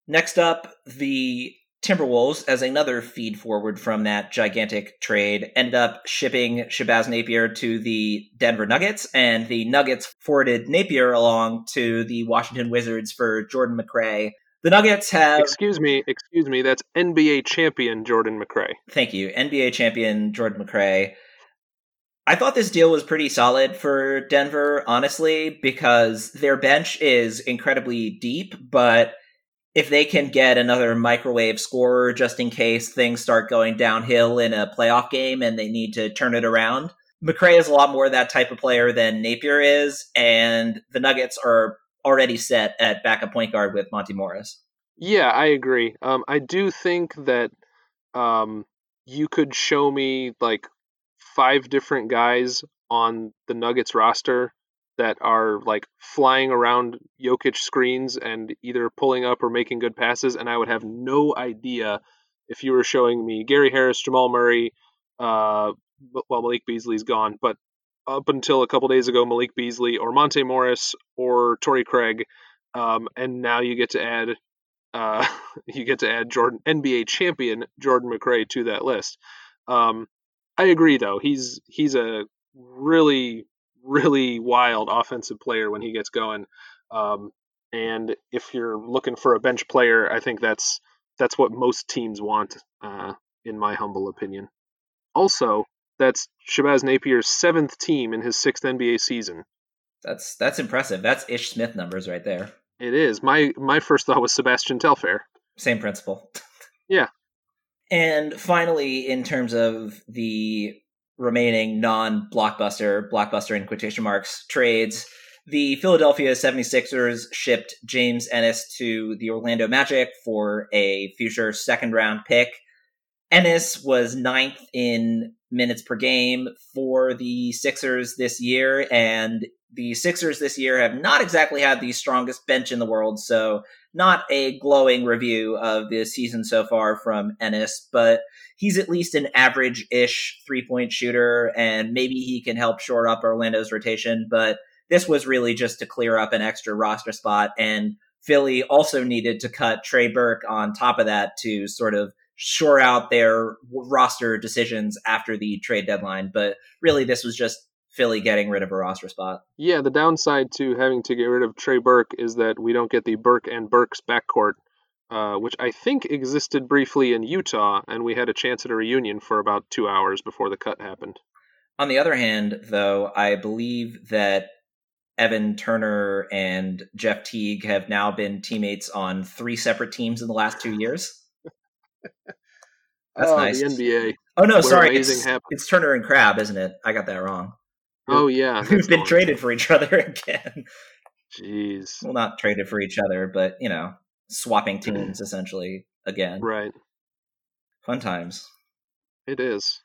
Next up, the Timberwolves, as another feed forward from that gigantic trade, ended up shipping Shabazz Napier to the Denver Nuggets, and the Nuggets forwarded Napier along to the Washington Wizards for Jordan McRae. The Nuggets have. Excuse me, excuse me, that's NBA champion Jordan McRae. Thank you. NBA champion Jordan McRae. I thought this deal was pretty solid for Denver, honestly, because their bench is incredibly deep, but if they can get another microwave scorer just in case things start going downhill in a playoff game and they need to turn it around. McRae is a lot more that type of player than Napier is, and the Nuggets are already set at backup point guard with Monte Morris. Yeah, I agree. Um, I do think that um, you could show me like five different guys on the Nuggets roster that are like flying around Jokic screens and either pulling up or making good passes, and I would have no idea if you were showing me Gary Harris, Jamal Murray, uh, well Malik Beasley's gone, but up until a couple days ago, Malik Beasley or Monte Morris or Torrey Craig, um, and now you get to add uh, you get to add Jordan NBA champion Jordan McRae to that list. Um, I agree though. He's he's a really really wild offensive player when he gets going. Um, and if you're looking for a bench player, I think that's that's what most teams want, uh, in my humble opinion. Also, that's Shabazz Napier's seventh team in his sixth NBA season. That's that's impressive. That's Ish Smith numbers right there. It is. My my first thought was Sebastian Telfair. Same principle. yeah. And finally, in terms of the remaining non blockbuster, blockbuster in quotation marks, trades, the Philadelphia 76ers shipped James Ennis to the Orlando Magic for a future second round pick. Ennis was ninth in minutes per game for the Sixers this year, and the Sixers this year have not exactly had the strongest bench in the world, so not a glowing review of the season so far from Ennis, but he's at least an average ish three point shooter, and maybe he can help shore up Orlando's rotation. But this was really just to clear up an extra roster spot, and Philly also needed to cut Trey Burke on top of that to sort of shore out their roster decisions after the trade deadline. But really, this was just Philly getting rid of a roster spot. Yeah, the downside to having to get rid of Trey Burke is that we don't get the Burke and Burks backcourt, uh, which I think existed briefly in Utah, and we had a chance at a reunion for about two hours before the cut happened. On the other hand, though, I believe that Evan Turner and Jeff Teague have now been teammates on three separate teams in the last two years. That's oh, nice. The NBA. Oh no, sorry, it's, it's, Turner and Crabbe, isn't it? I got that wrong. Oh yeah, we've been traded for each other again. Jeez. Well, not traded for each other, but you know, swapping teams mm. essentially again. Right. Fun times. It is.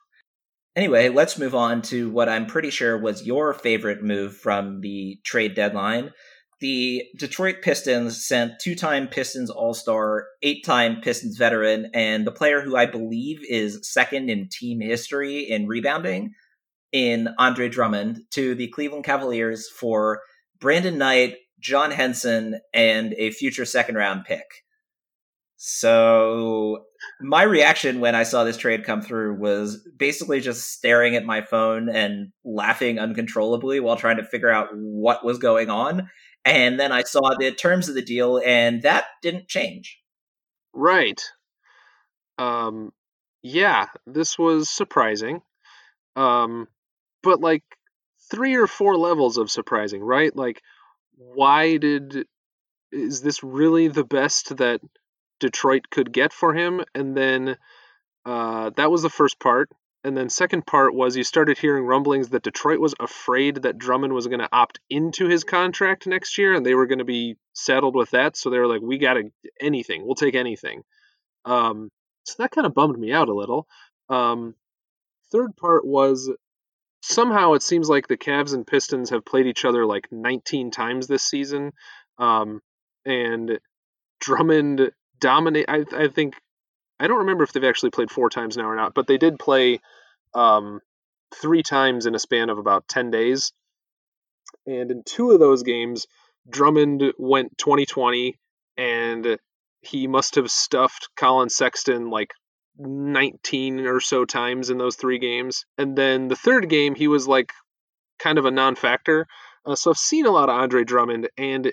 Anyway, let's move on to what I'm pretty sure was your favorite move from the trade deadline. The Detroit Pistons sent two time Pistons All Star, eight time Pistons veteran, and the player who I believe is second in team history in rebounding, in Andre Drummond to the Cleveland Cavaliers for Brandon Knight, John Henson, and a future second round pick. So my reaction when I saw this trade come through was basically just staring at my phone and laughing uncontrollably while trying to figure out what was going on. And then I saw the terms of the deal, and that didn't change. Right. Um, yeah, this was surprising. Um, but like three or four levels of surprising, right? Like, why did is this really the best that Detroit could get for him? And then uh, that was the first part. And then second part was you started hearing rumblings that Detroit was afraid that Drummond was going to opt into his contract next year, and they were going to be saddled with that. So they were like, "We got to anything. We'll take anything." Um, so that kind of bummed me out a little. Um, third part was somehow it seems like the Cavs and Pistons have played each other like 19 times this season, um, and Drummond dominate. I, I, think I don't remember if they've actually played four times now or not, but they did play um, three times in a span of about 10 days, and in two of those games, Drummond went 2020 and he must have stuffed Collin Sexton like 19 or so times in those three games. And then the third game, he was like kind of a non factor. Uh, so I've seen a lot of Andre Drummond, and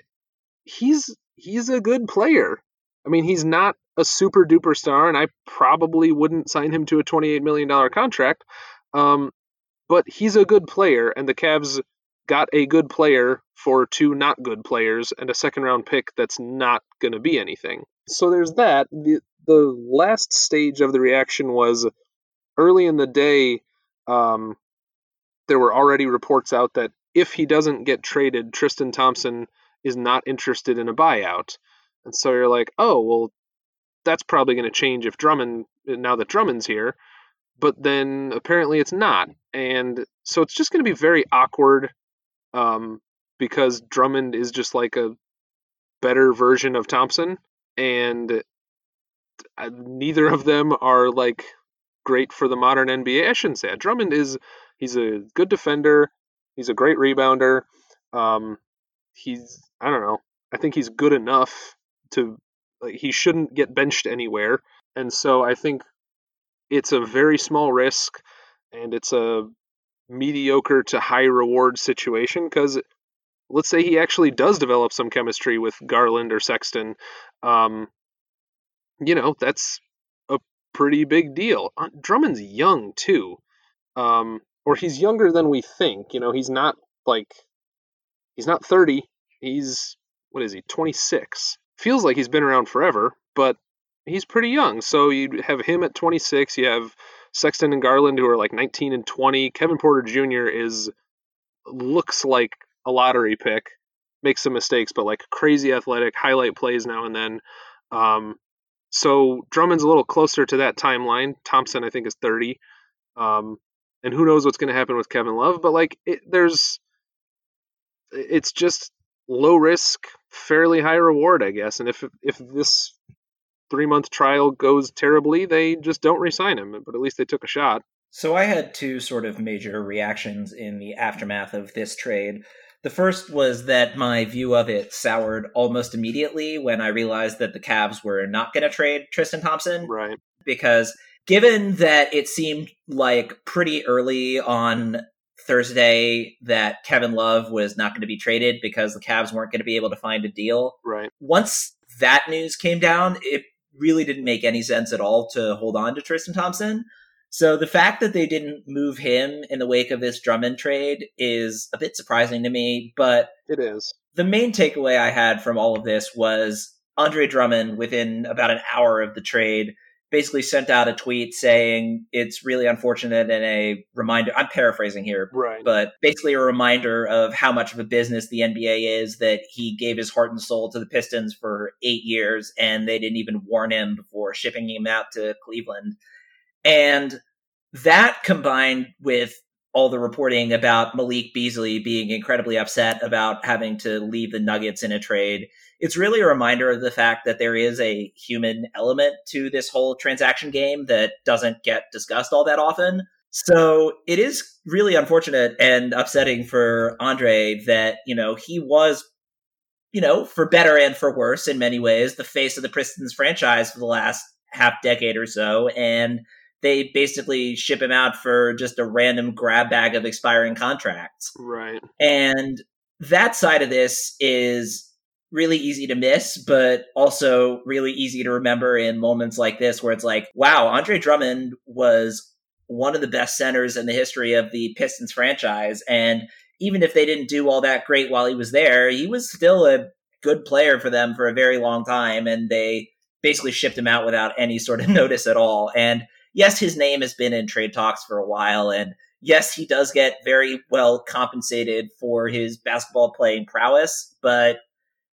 he's he's a good player. I mean, he's not a super duper star, and I probably wouldn't sign him to a $28 million contract. Um, but he's a good player, and the Cavs got a good player for two not good players and a second round pick that's not going to be anything. So there's that. The the last stage of the reaction was early in the day. Um, there were already reports out that if he doesn't get traded, Tristan Thompson is not interested in a buyout. And so you're like, oh well, that's probably going to change if Drummond now that Drummond's here. But then apparently it's not, and so it's just going to be very awkward um, because Drummond is just like a better version of Thompson, and uh, neither of them are like great for the modern NBA. I shouldn't say that. Drummond is he's a good defender, he's a great rebounder. Um, he's I don't know. I think he's good enough to like he shouldn't get benched anywhere, and so I think it's a very small risk and it's a mediocre to high reward situation because let's say he actually does develop some chemistry with Garland or Sexton, um, you know, that's a pretty big deal. Uh, Drummond's young too, um, or he's younger than we think. You know, he's not like he's not thirty. He's what is he? Twenty six. Feels like he's been around forever, but he's pretty young. So you have him at twenty six. You have Sexton and Garland who are like nineteen and twenty. Kevin Porter Jr. is looks like a lottery pick, makes some mistakes, but like crazy athletic, highlight plays now and then. Um, so Drummond's a little closer to that timeline. Thompson, I think, is 30. Um, and who knows what's going to happen with Kevin Love, but like it, there's, it's just low risk, fairly high reward, I guess. And if if this three month trial goes terribly, they just don't resign him. But at least they took a shot. So I had two sort of major reactions in the aftermath of this trade. The first was that my view of it soured almost immediately when I realized that the Cavs were not going to trade Tristan Thompson. Right. Because given that it seemed like pretty early on Thursday that Kevin Love was not going to be traded because the Cavs weren't going to be able to find a deal. Right. Once that news came down, it really didn't make any sense at all to hold on to Tristan Thompson. So the fact that they didn't move him in the wake of this Drummond trade is a bit surprising to me, but it is. The main takeaway I had from all of this was Andre Drummond within about an hour of the trade basically sent out a tweet saying it's really unfortunate and a reminder I'm paraphrasing here right. but basically a reminder of how much of a business the NBA is that he gave his heart and soul to the Pistons for 8 years and they didn't even warn him before shipping him out to Cleveland and that combined with all the reporting about Malik Beasley being incredibly upset about having to leave the Nuggets in a trade, it's really a reminder of the fact that there is a human element to this whole transaction game that doesn't get discussed all that often. So it is really unfortunate and upsetting for Andre that, you know, he was, you know, for better and for worse in many ways, the face of the Pistons franchise for the last half decade or so. And they basically ship him out for just a random grab bag of expiring contracts. Right. And that side of this is really easy to miss, but also really easy to remember in moments like this where it's like, wow, Andre Drummond was one of the best centers in the history of the Pistons franchise. And even if they didn't do all that great while he was there, he was still a good player for them for a very long time. And they basically shipped him out without any sort of notice at all. And yes, his name has been in trade talks for a while, and yes, he does get very well compensated for his basketball playing prowess, but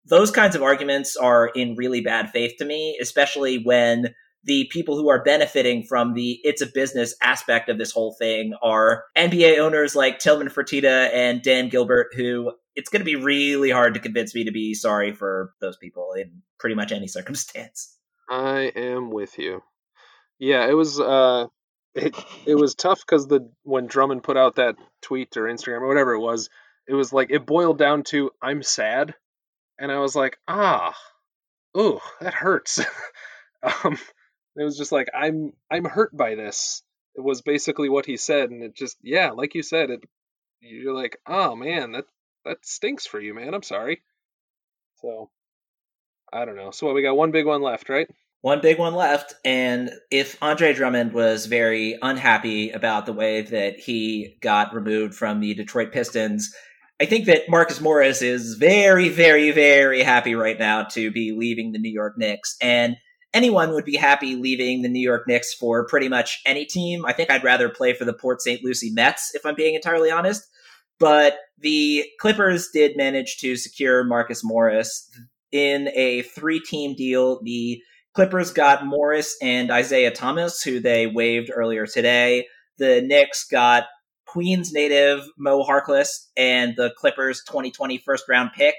those kinds of arguments are in really bad faith to me, especially when the people who are benefiting from the it's a business aspect of this whole thing are NBA owners like Tillman Fertitta and Dan Gilbert, who it's going to be really hard to convince me to be sorry for those people in pretty much any circumstance. I am with you. Yeah, it was uh it it was tough cuz the when Drummond put out that tweet or Instagram or whatever it was, it was like it boiled down to I'm sad and I was like, "Ah. Ooh, that hurts." um it was just like I'm I'm hurt by this. It was basically what he said and it just yeah, like you said it you're like, "Oh man, that that stinks for you, man. I'm sorry." So I don't know. So what, we got one big one left, right? One big one left. And if Andre Drummond was very unhappy about the way that he got removed from the Detroit Pistons, I think that Marcus Morris is very, very, very happy right now to be leaving the New York Knicks. And anyone would be happy leaving the New York Knicks for pretty much any team. I think I'd rather play for the Port St. Lucie Mets, if I'm being entirely honest. But the Clippers did manage to secure Marcus Morris in a three team deal. The Clippers got Morris and Isaiah Thomas, who they waived earlier today. The Knicks got Queens native Mo Harkless and the Clippers 2020 first round pick.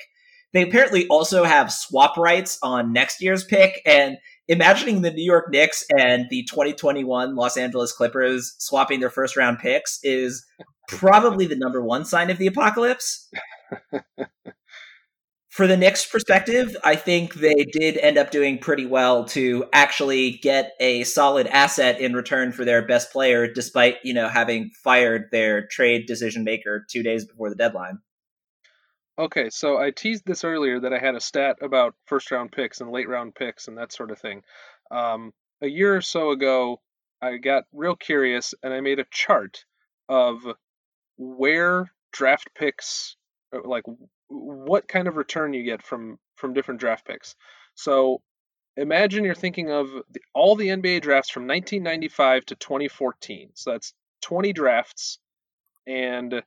They apparently also have swap rights on next year's pick. And imagining the New York Knicks and the 2021 Los Angeles Clippers swapping their first round picks is probably the number one sign of the apocalypse. For the Knicks perspective, I think they did end up doing pretty well to actually get a solid asset in return for their best player, despite, you know, having fired their trade decision maker two days before the deadline. Okay, so I teased this earlier that I had a stat about first round picks and late round picks and that sort of thing. Um, a year or so ago, I got real curious and I made a chart of where draft picks, uh, like what kind of return you get from from different draft picks. So imagine you're thinking of the, all the NBA drafts from 1995 to 2014. So that's 20 drafts, and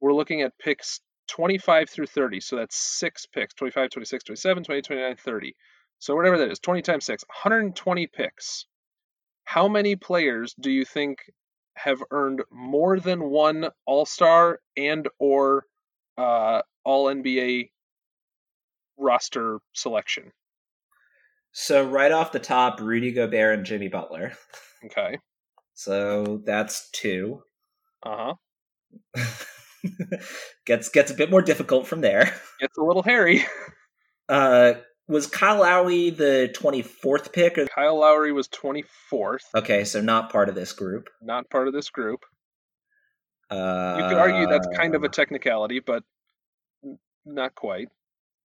we're looking at picks 25 through 30. So that's six picks 25, 26, 27, 28, 29, 30. So whatever that is, 20 times six, 120 picks. How many players do you think have earned more than one All Star and or uh, All NBA roster selection? So right off the top, Rudy Gobert and Jimmy Butler. Okay. So that's two. Uh huh. gets gets a bit more difficult from there. Gets a little hairy. Uh, was Kyle Lowry the twenty fourth pick? Or... Kyle Lowry was twenty fourth. Okay, so not part of this group. Not part of this group. Uh, you could argue that's kind of a technicality, but not quite.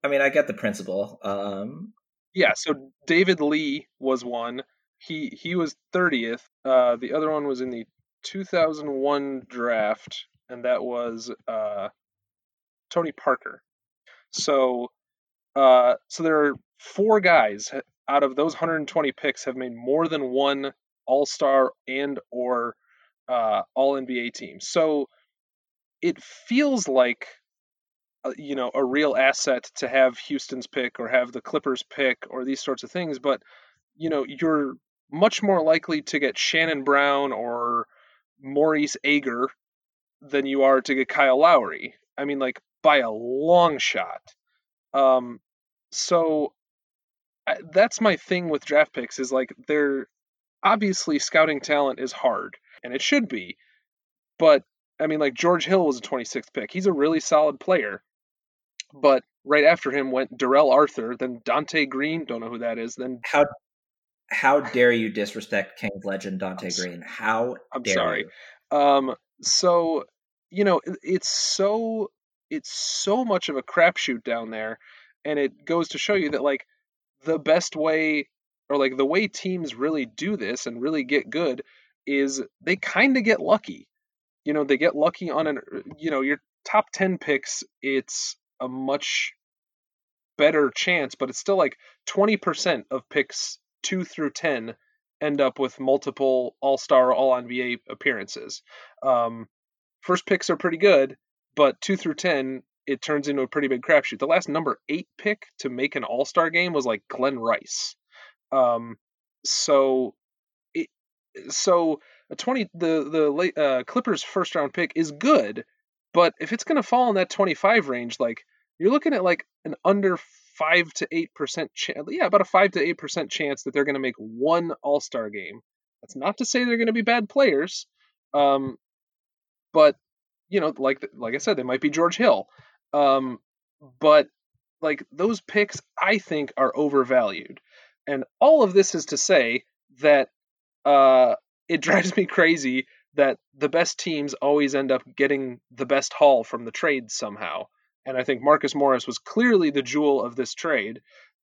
I mean, I get the principle. Um, yeah. So David Lee was one. He he was thirtieth. Uh, the other one was in the 2001 draft and that was uh, Tony Parker. So, uh, so there are four guys out of those 120 picks have made more than one All Star and or uh, All NBA team. So it feels like you know a real asset to have Houston's pick or have the Clippers pick or these sorts of things, but you know you're much more likely to get Shannon Brown or Maurice Ager than you are to get Kyle Lowry. I mean, like by a long shot. Um, so I, that's my thing with draft picks is like they're obviously scouting talent is hard and it should be, but I mean, like George Hill was a 26th pick. He's a really solid player, but right after him went Darrell Arthur, then Donté Greene. Don't know who that is. Then how how dare you disrespect Kings legend Donté Greene? How I'm sorry. You? Um, so you know it's so it's so much of a crapshoot down there and it goes to show you that like the best way or like the way teams really do this and really get good is they kind of get lucky you know they get lucky on an you know your top 10 picks it's a much better chance but it's still like 20% of picks 2 through 10 end up with multiple all-star all-nba appearances um, first picks are pretty good, but two through ten, it turns into a pretty big crapshoot. The last number eight pick to make an All Star game was like Glen Rice. Um, so it so a twenty the the late, uh, Clippers first round pick is good, but if it's going to fall in that twenty five range, like you're looking at like an under five to eight percent chance, yeah, about a five to eight percent chance that they're going to make one All Star game. That's not to say they're going to be bad players. Um, but you know, like like I said, they might be George Hill. Um, but like those picks, I think are overvalued. And all of this is to say that uh, it drives me crazy that the best teams always end up getting the best haul from the trade somehow. And I think Marcus Morris was clearly the jewel of this trade.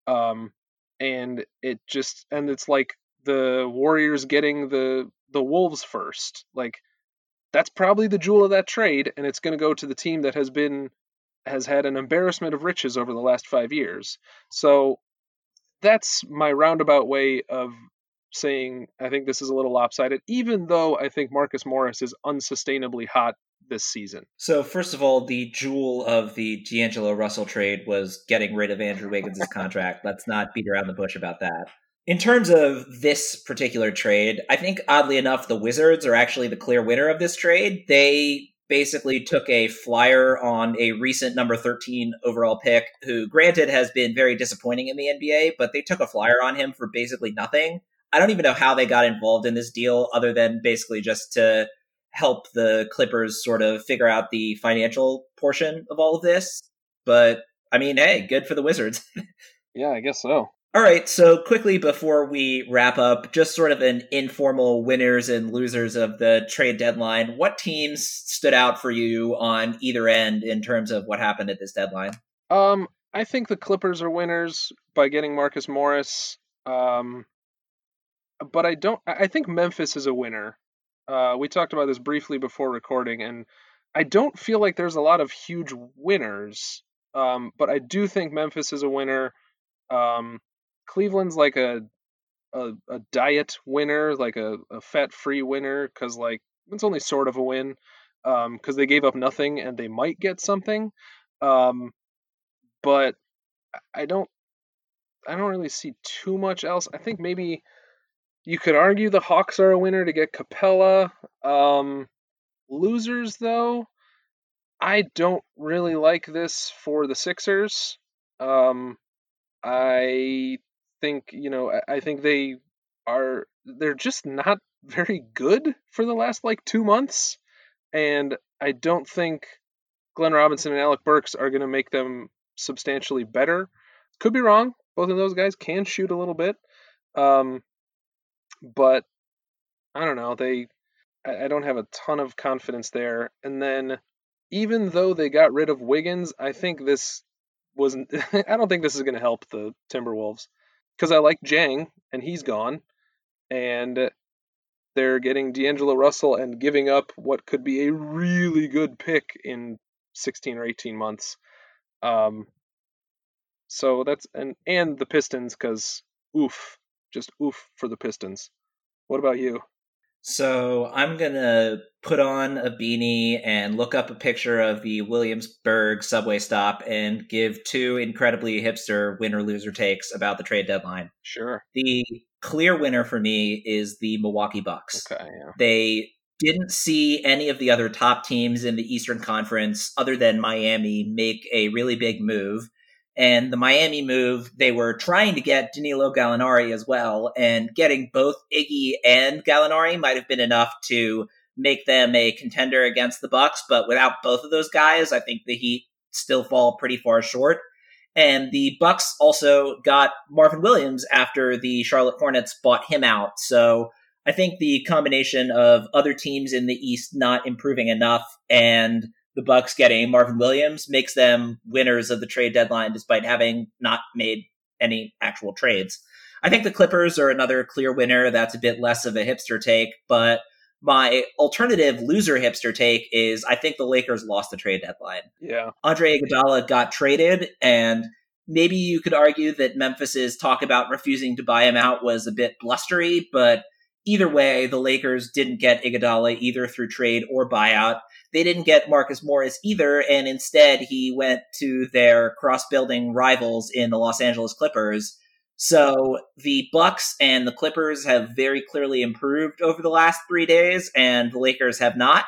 Um, and it just and it's like the Warriors getting the the Wolves first. Like that's probably the jewel of that trade, and it's going to go to the team that has been has had an embarrassment of riches over the last five years. So that's my roundabout way of saying I think this is a little lopsided, even though I think Marcus Morris is unsustainably hot this season. So, first of all, the jewel of the D'Angelo Russell trade was getting rid of Andrew Wiggins' contract. Let's not beat around the bush about that. In terms of this particular trade, I think oddly enough, the Wizards are actually the clear winner of this trade. They basically took a flyer on a recent number 13 overall pick, who granted has been very disappointing in the NBA, but they took a flyer on him for basically nothing. I don't even know how they got involved in this deal other than basically just to help the Clippers sort of figure out the financial portion of all of this. But I mean, hey, good for the Wizards. yeah, I guess so. All right, so quickly before we wrap up, just sort of an informal winners and losers of the trade deadline. What teams stood out for you on either end in terms of what happened at this deadline? Um, I think the Clippers are winners by getting Marcus Morris. Um, but I don't. I think Memphis is a winner. Uh, we talked about this briefly before recording, and I don't feel like there's a lot of huge winners. Um, but I do think Memphis is a winner. Um, Cleveland's like a a, a diet winner, like a, a fat free winner, because like it's only sort of a win, because um, they gave up nothing and they might get something. Um, but I don't I don't really see too much else. I think maybe you could argue the Hawks are a winner to get Capela. Um, losers, though, I don't really like this for the Sixers. Um, I think you know I, think they are they're just not very good for the last like two months, and I don't think Glenn Robinson and Alec Burks are going to make them substantially better. Could be wrong. Both of those guys can shoot a little bit. Um, but I don't know. They, I, don't have a ton of confidence there. And then, even though they got rid of Wiggins, I think this wasn't. I don't think this is going to help the Timberwolves because I like Dieng and he's gone, and they're getting D'Angelo Russell and giving up what could be a really good pick in 16 or 18 months. Um, so that's and and the Pistons because oof, just oof for the Pistons. What about you? So I'm gonna put on a beanie and look up a picture of the Williamsburg subway stop and give two incredibly hipster winner loser takes about the trade deadline. Sure. The clear winner for me is the Milwaukee Bucks. Okay. Yeah. They didn't see any of the other top teams in the Eastern Conference other than Miami make a really big move and the Miami move, they were trying to get Danilo Gallinari as well, and getting both Iggy and Gallinari might have been enough to make them a contender against the Bucks. But without both of those guys, I think the Heat still fall pretty far short. And the Bucks also got Marvin Williams after the Charlotte Hornets bought him out. So I think the combination of other teams in the East not improving enough and the Bucks getting Marvin Williams makes them winners of the trade deadline despite having not made any actual trades. I think the Clippers are another clear winner. That's a bit less of a hipster take, but my alternative loser hipster take is I think the Lakers lost the trade deadline. Yeah. Andre Iguodala got traded and maybe you could argue that Memphis's talk about refusing to buy him out was a bit blustery, but either way, the Lakers didn't get Iguodala either through trade or buyout. They didn't get Marcus Morris either, and instead he went to their cross-building rivals in the Los Angeles Clippers. So the Bucks and the Clippers have very clearly improved over the last three days, and the Lakers have not.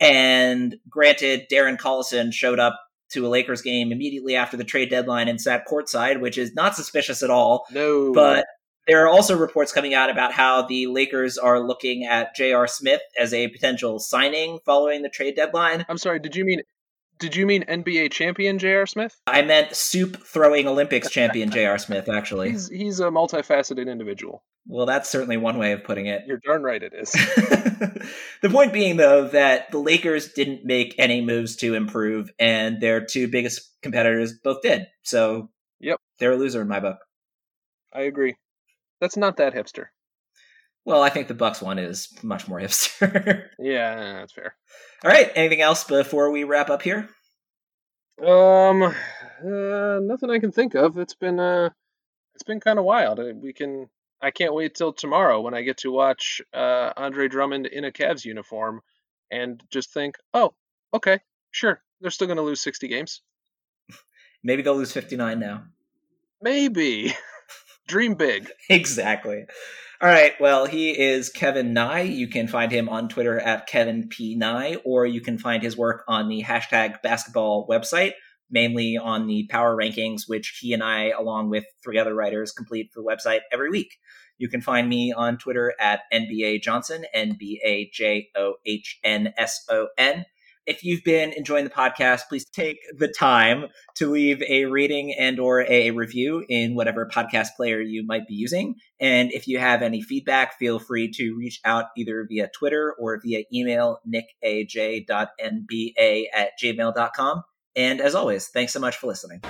And granted, Darren Collison showed up to a Lakers game immediately after the trade deadline and sat courtside, which is not suspicious at all. No. But there are also reports coming out about how the Lakers are looking at J.R. Smith as a potential signing following the trade deadline. I'm sorry, did you mean did you mean NBA champion J.R. Smith? I meant soup throwing Olympics champion J.R. Smith, actually. He's, he's a multifaceted individual. Well, that's certainly one way of putting it. You're darn right it is. the point being, though, that the Lakers didn't make any moves to improve, and their two biggest competitors both did. So, yep, they're a loser in my book. I agree. That's not that hipster. Well, I think the Bucks one is much more hipster. yeah, that's fair. All right. Anything else before we wrap up here? Um, uh, nothing I can think of. It's been uh, it's been kind of wild. Uh, we can. I can't wait till tomorrow when I get to watch uh, Andre Drummond in a Cavs uniform, and just think, oh, okay, sure, they're still going to lose sixty games. Maybe they'll lose fifty nine now. Maybe. Dream big. exactly. All right. Well, he is Kevin Nye. You can find him on Twitter at Kevin P. Nye, or you can find his work on the hashtag basketball website, mainly on the power rankings, which he and I, along with three other writers, complete for the website every week. You can find me on Twitter at NBA Johnson, N B A J O H N S O N. If you've been enjoying the podcast, please take the time to leave a rating and or a review in whatever podcast player you might be using. And if you have any feedback, feel free to reach out either via Twitter or via email, nickaj.nba at gmail.com. And as always, thanks so much for listening.